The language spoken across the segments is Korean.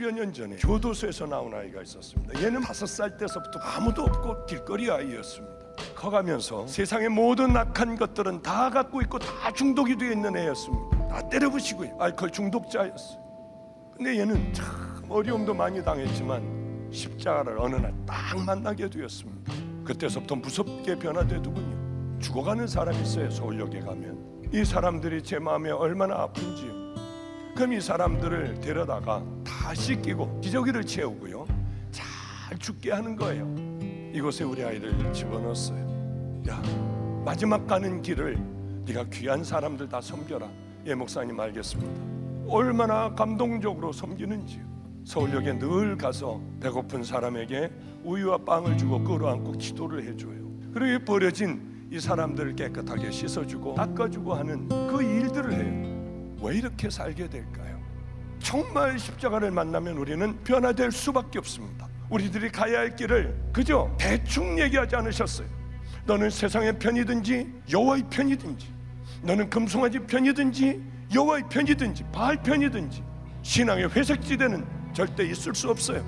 년 전에 교도소에서 나온 아이가 있었습니다. 얘는 다섯 살 때서부터 아무도 없고 길거리 아이였습니다. 커가면서 세상의 모든 악한 것들은 다 갖고 있고 다 중독이 되어 있는 애였습니다. 다 때려부시고요. 알코올 중독자였어요. 근데 얘는 참 어려움도 많이 당했지만 십자가를 어느 날 딱 만나게 되었습니다. 그때서부터 무섭게 변화되더군요. 죽어가는 사람이 있어요. 서울역에 가면 이 사람들이 제 마음에 얼마나 아픈지요. 그럼 이 사람들을 데려다가 다 씻기고 기저귀를 채우고요. 잘 죽게 하는 거예요. 이곳에 우리 아이를 집어넣었어요. 야 마지막 가는 길을 네가 귀한 사람들 다 섬겨라. 예 목사님 알겠습니다. 얼마나 감동적으로 섬기는지요. 서울역에 늘 가서 배고픈 사람에게 우유와 빵을 주고 끌어안고 기도를 해줘요. 그리고 버려진 이 사람들을 깨끗하게 씻어주고 닦아주고 하는 그 일들을 해요. 왜 이렇게 살게 될까요? 정말 십자가를 만나면 우리는 변화될 수밖에 없습니다. 우리들이 가야 할 길을 그저 대충 얘기하지 않으셨어요. 너는 세상의 편이든지 여호와의 편이든지 너는 금송아지 편이든지 여호와의 편이든지 바알 편이든지 신앙의 회색지대는 절대 있을 수 없어요.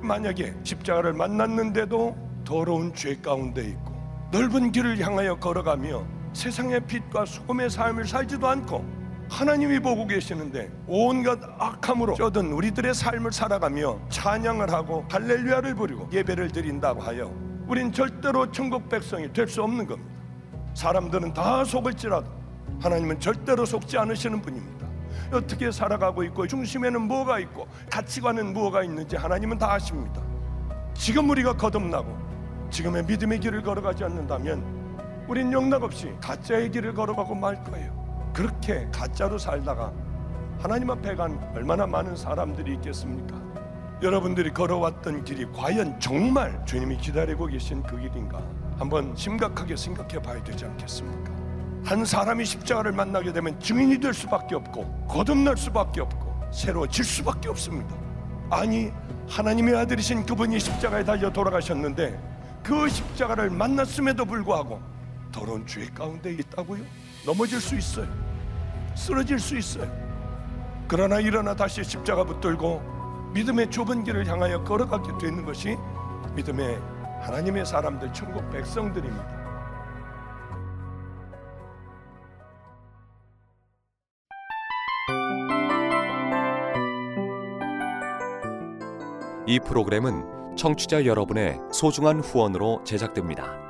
만약에 십자가를 만났는데도 더러운 죄 가운데 있고 넓은 길을 향하여 걸어가며 세상의 빛과 소금의 삶을 살지도 않고 하나님이 보고 계시는데 온갖 악함으로 쩌든 우리들의 삶을 살아가며 찬양을 하고 할렐루야를 부리고 예배를 드린다고 하여 우린 절대로 천국 백성이 될 수 없는 겁니다. 사람들은 다 속을지라도 하나님은 절대로 속지 않으시는 분입니다. 어떻게 살아가고 있고 중심에는 뭐가 있고 가치관은 뭐가 있는지 하나님은 다 아십니다. 지금 우리가 거듭나고 지금의 믿음의 길을 걸어가지 않는다면 우린 영락 없이 가짜의 길을 걸어가고 말 거예요. 그렇게 가짜로 살다가 하나님 앞에 간 얼마나 많은 사람들이 있겠습니까? 여러분들이 걸어왔던 길이 과연 정말 주님이 기다리고 계신 그 길인가? 한번 심각하게 생각해 봐야 되지 않겠습니까? 한 사람이 십자가를 만나게 되면 증인이 될 수밖에 없고 거듭날 수밖에 없고 새로워질 수밖에 없습니다. 아니 하나님의 아들이신 그분이 십자가에 달려 돌아가셨는데 그 십자가를 만났음에도 불구하고 더러운 죄 가운데 있다고요? 넘어질 수 있어요. 쓰러질 수 있어요. 그러나 일어나 다시 십자가 붙들고 믿음의 좁은 길을 향하여 걸어가게 되는 것이 믿음의 하나님의 사람들 천국 백성들입니다. 이 프로그램은 청취자 여러분의 소중한 후원으로 제작됩니다.